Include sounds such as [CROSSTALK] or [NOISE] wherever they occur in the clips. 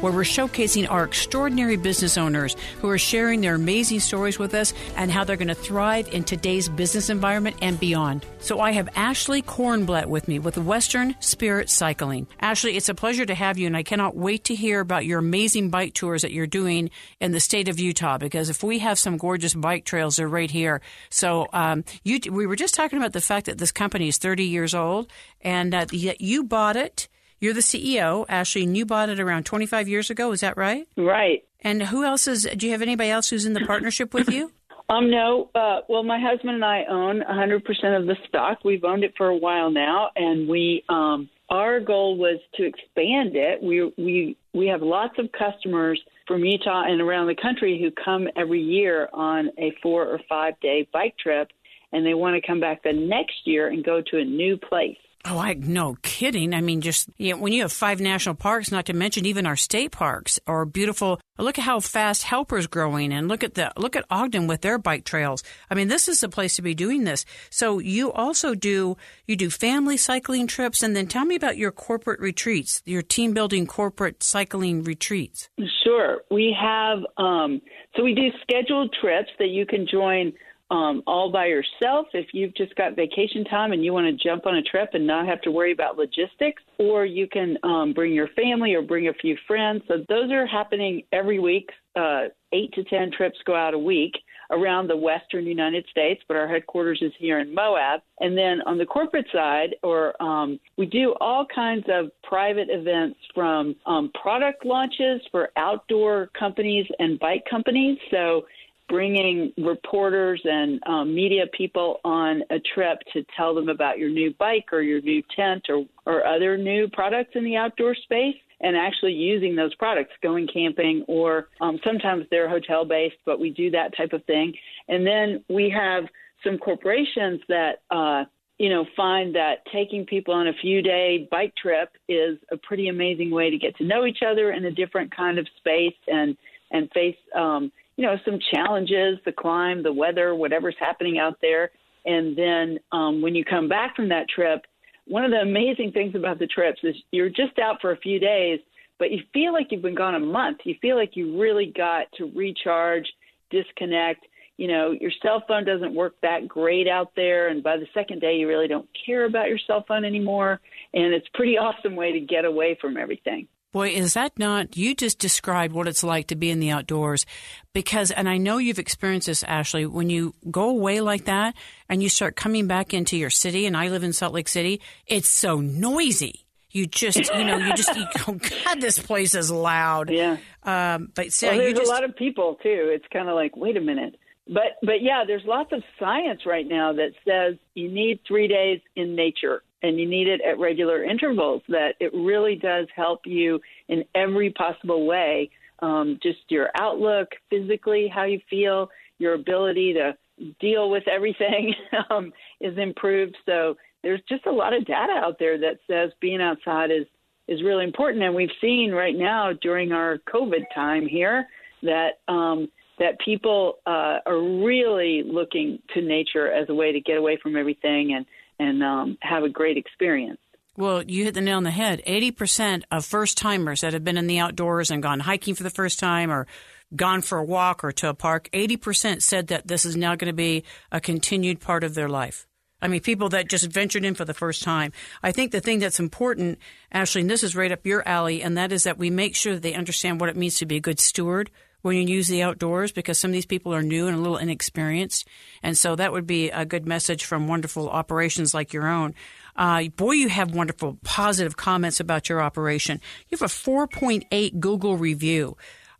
where we're showcasing our extraordinary business owners who are sharing their amazing stories with us and how they're going to thrive in today's business environment and beyond. So I have Ashley Korenblat with me with Western Spirit Cycling. Ashley, it's a pleasure to have you, and I cannot wait to hear about your amazing bike tours that you're doing in the state of Utah. Because if we have some gorgeous bike trails, they're right here. So um, you, we were just talking about the fact that this company is 30 years old, and uh, you bought it. You're the CEO, Ashley, and you bought it around 25 years ago. Is that right? Right. And who else is? Do you have anybody else who's in the partnership with you? [LAUGHS] Um, no. Uh, well, my husband and I own 100% of the stock. We've owned it for a while now, and we um, our goal was to expand it. We we we have lots of customers from Utah and around the country who come every year on a four or five day bike trip, and they want to come back the next year and go to a new place. Oh, I no kidding. I mean, just you know, when you have five national parks, not to mention even our state parks, or beautiful. Look at how fast Helper's growing, and look at the look at Ogden with their bike trails. I mean, this is the place to be doing this. So you also do you do family cycling trips, and then tell me about your corporate retreats, your team building corporate cycling retreats. Sure, we have. Um, so we do scheduled trips that you can join um, all by yourself if you've just got vacation time and you want to jump on a trip and not have to worry about logistics, or you can um, bring your family or bring a few friends. So those are happening every week. Uh, eight to ten trips go out a week around the western United States, but our headquarters is here in Moab. And then on the corporate side, or um, we do all kinds of private events from um, product launches for outdoor companies and bike companies. So bringing reporters and um, media people on a trip to tell them about your new bike or your new tent or, or other new products in the outdoor space and actually using those products, going camping, or um, sometimes they're hotel based, but we do that type of thing. And then we have some corporations that, uh, you know, find that taking people on a few day bike trip is a pretty amazing way to get to know each other in a different kind of space and and face um, you know, some challenges, the climb, the weather, whatever's happening out there. And then um, when you come back from that trip, one of the amazing things about the trips is you're just out for a few days, but you feel like you've been gone a month. You feel like you really got to recharge, disconnect. You know, your cell phone doesn't work that great out there, and by the second day, you really don't care about your cell phone anymore. And it's a pretty [LAUGHS] awesome way to get away from everything. Boy, is that not, you just described what it's like to be in the outdoors because, and I know you've experienced this, Ashley, when you go away like that and you start coming back into your city, and I live in Salt Lake City, it's so noisy. You just, you know, you just, you [LAUGHS] go, God, this place is loud. Yeah. Um, but so well, there's just, a lot of people too. It's kind of like, wait a minute. But, but yeah, there's lots of science right now that says you need three days in nature and you need it at regular intervals, that it really does help you in every possible way. Um, just your outlook, physically, how you feel, your ability to deal with everything [LAUGHS] um, is improved. So there's just a lot of data out there that says being outside is is really important. And we've seen right now during our COVID time here that um, that people uh, are really looking to nature as a way to get away from everything and and um, have a great experience. Well, you hit the nail on the head. 80% of first timers that have been in the outdoors and gone hiking for the first time or gone for a walk or to a park, 80% said that this is now going to be a continued part of their life. I mean, people that just ventured in for the first time. I think the thing that's important, Ashley, and this is right up your alley, and that is that we make sure that they understand what it means to be a good steward when you use the outdoors because some of these people are new and a little inexperienced. And so that would be a good message from wonderful operations like your own. Uh, boy, you have wonderful positive comments about your operation. You have a 4.8 Google review.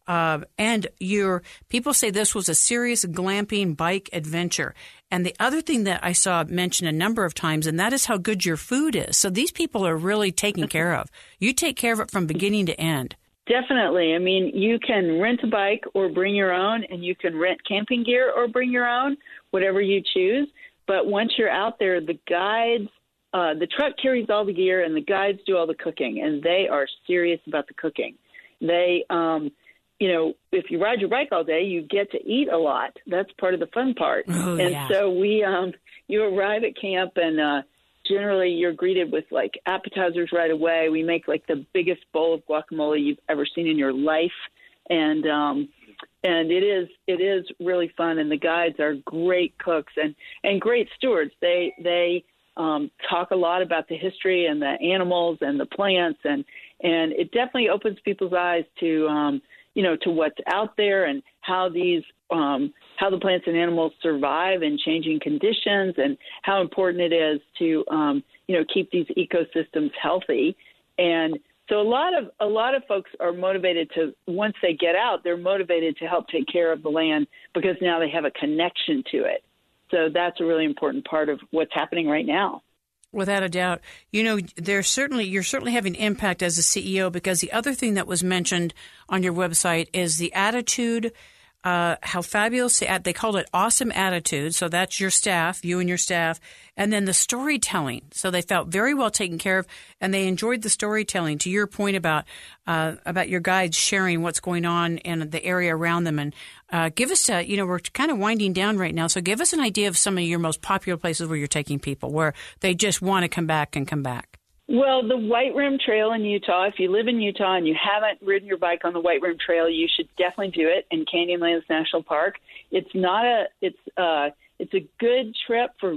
Uh, and your people say this was a serious glamping bike adventure. And the other thing that I saw mentioned a number of times, and that is how good your food is. So these people are really taken care of. You take care of it from beginning to end. Definitely. I mean, you can rent a bike or bring your own, and you can rent camping gear or bring your own, whatever you choose. But once you're out there, the guides, uh, the truck carries all the gear, and the guides do all the cooking, and they are serious about the cooking. They, um, you know, if you ride your bike all day, you get to eat a lot. That's part of the fun part. Oh, and yeah. so we, um, you arrive at camp and uh, generally you're greeted with like appetizers right away. We make like the biggest bowl of guacamole you've ever seen in your life, and um, and it is it is really fun. And the guides are great cooks and and great stewards. They they um, talk a lot about the history and the animals and the plants and and it definitely opens people's eyes to um, you know to what's out there and how these um, how the plants and animals survive in changing conditions and how important it is to um, you know keep these ecosystems healthy. And so a lot of a lot of folks are motivated to once they get out they're motivated to help take care of the land because now they have a connection to it. So that's a really important part of what's happening right now. Without a doubt, you know, there's certainly you're certainly having impact as a CEO because the other thing that was mentioned on your website is the attitude uh, how fabulous they, they called it awesome attitude. So that's your staff, you and your staff, and then the storytelling. So they felt very well taken care of, and they enjoyed the storytelling. To your point about uh, about your guides sharing what's going on in the area around them, and uh, give us a you know we're kind of winding down right now, so give us an idea of some of your most popular places where you're taking people where they just want to come back and come back. Well, the White Rim Trail in Utah, if you live in Utah and you haven't ridden your bike on the White Rim Trail, you should definitely do it in Canyonlands National Park. It's not a it's uh it's a good trip for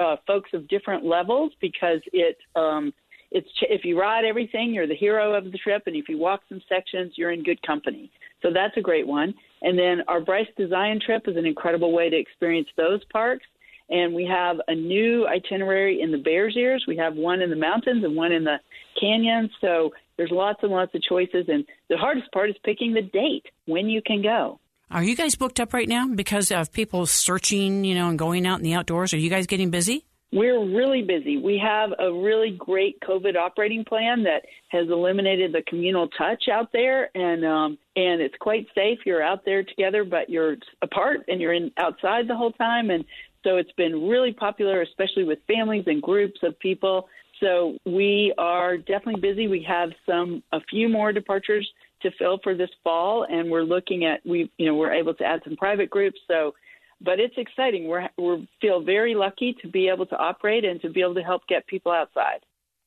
uh, folks of different levels because it um it's if you ride everything, you're the hero of the trip, and if you walk some sections, you're in good company. So that's a great one. And then our Bryce Zion trip is an incredible way to experience those parks. And we have a new itinerary in the Bears Ears. We have one in the mountains and one in the canyons. So there's lots and lots of choices. And the hardest part is picking the date when you can go. Are you guys booked up right now because of people searching, you know, and going out in the outdoors? Are you guys getting busy? We're really busy. We have a really great COVID operating plan that has eliminated the communal touch out there, and um, and it's quite safe. You're out there together, but you're apart, and you're in outside the whole time. And so it's been really popular, especially with families and groups of people. So we are definitely busy. We have some a few more departures to fill for this fall, and we're looking at we you know we're able to add some private groups. So, but it's exciting. We're we feel very lucky to be able to operate and to be able to help get people outside.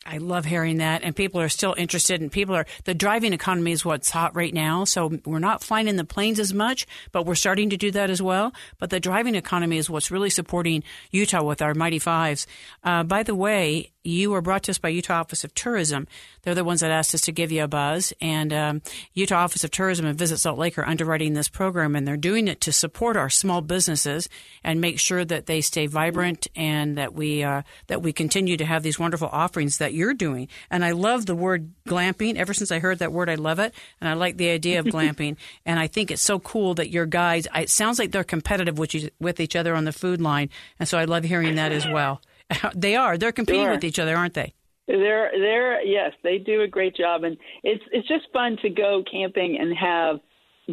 I love hearing that, and people are still interested. And people are the driving economy is what's hot right now. So we're not flying in the planes as much, but we're starting to do that as well. But the driving economy is what's really supporting Utah with our Mighty Fives. Uh, by the way, you were brought to us by Utah Office of Tourism. They're the ones that asked us to give you a buzz. And um, Utah Office of Tourism and Visit Salt Lake are underwriting this program, and they're doing it to support our small businesses and make sure that they stay vibrant and that we uh, that we continue to have these wonderful offerings that you're doing. And I love the word glamping. Ever since I heard that word, I love it, and I like the idea of [LAUGHS] glamping. And I think it's so cool that your guys. It sounds like they're competitive with you, with each other on the food line, and so I love hearing that as well. [LAUGHS] they are. They're competing Sure. with each other, aren't they? They're they're yes, they do a great job, and it's it's just fun to go camping and have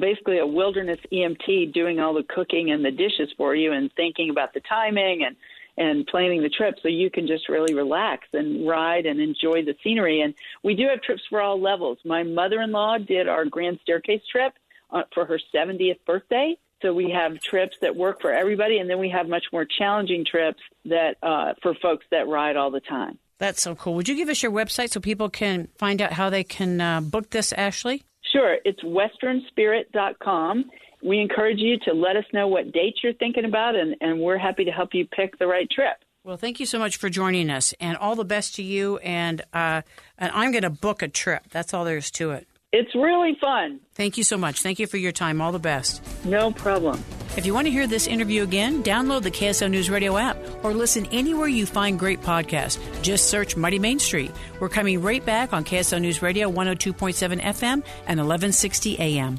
basically a wilderness EMT doing all the cooking and the dishes for you, and thinking about the timing and and planning the trip, so you can just really relax and ride and enjoy the scenery. And we do have trips for all levels. My mother-in-law did our Grand Staircase trip uh, for her 70th birthday, So we have trips that work for everybody, and then we have much more challenging trips that uh, for folks that ride all the time. That's so cool. Would you give us your website so people can find out how they can uh, book this, Ashley? Sure. It's westernspirit.com. We encourage you to let us know what dates you're thinking about, and, and we're happy to help you pick the right trip. Well, thank you so much for joining us, and all the best to you. And uh, and I'm going to book a trip. That's all there is to it. It's really fun. Thank you so much. Thank you for your time. All the best. No problem. If you want to hear this interview again, download the KSL News Radio app or listen anywhere you find great podcasts. Just search Mighty Main Street. We're coming right back on KSL News Radio 102.7 FM and 1160 AM.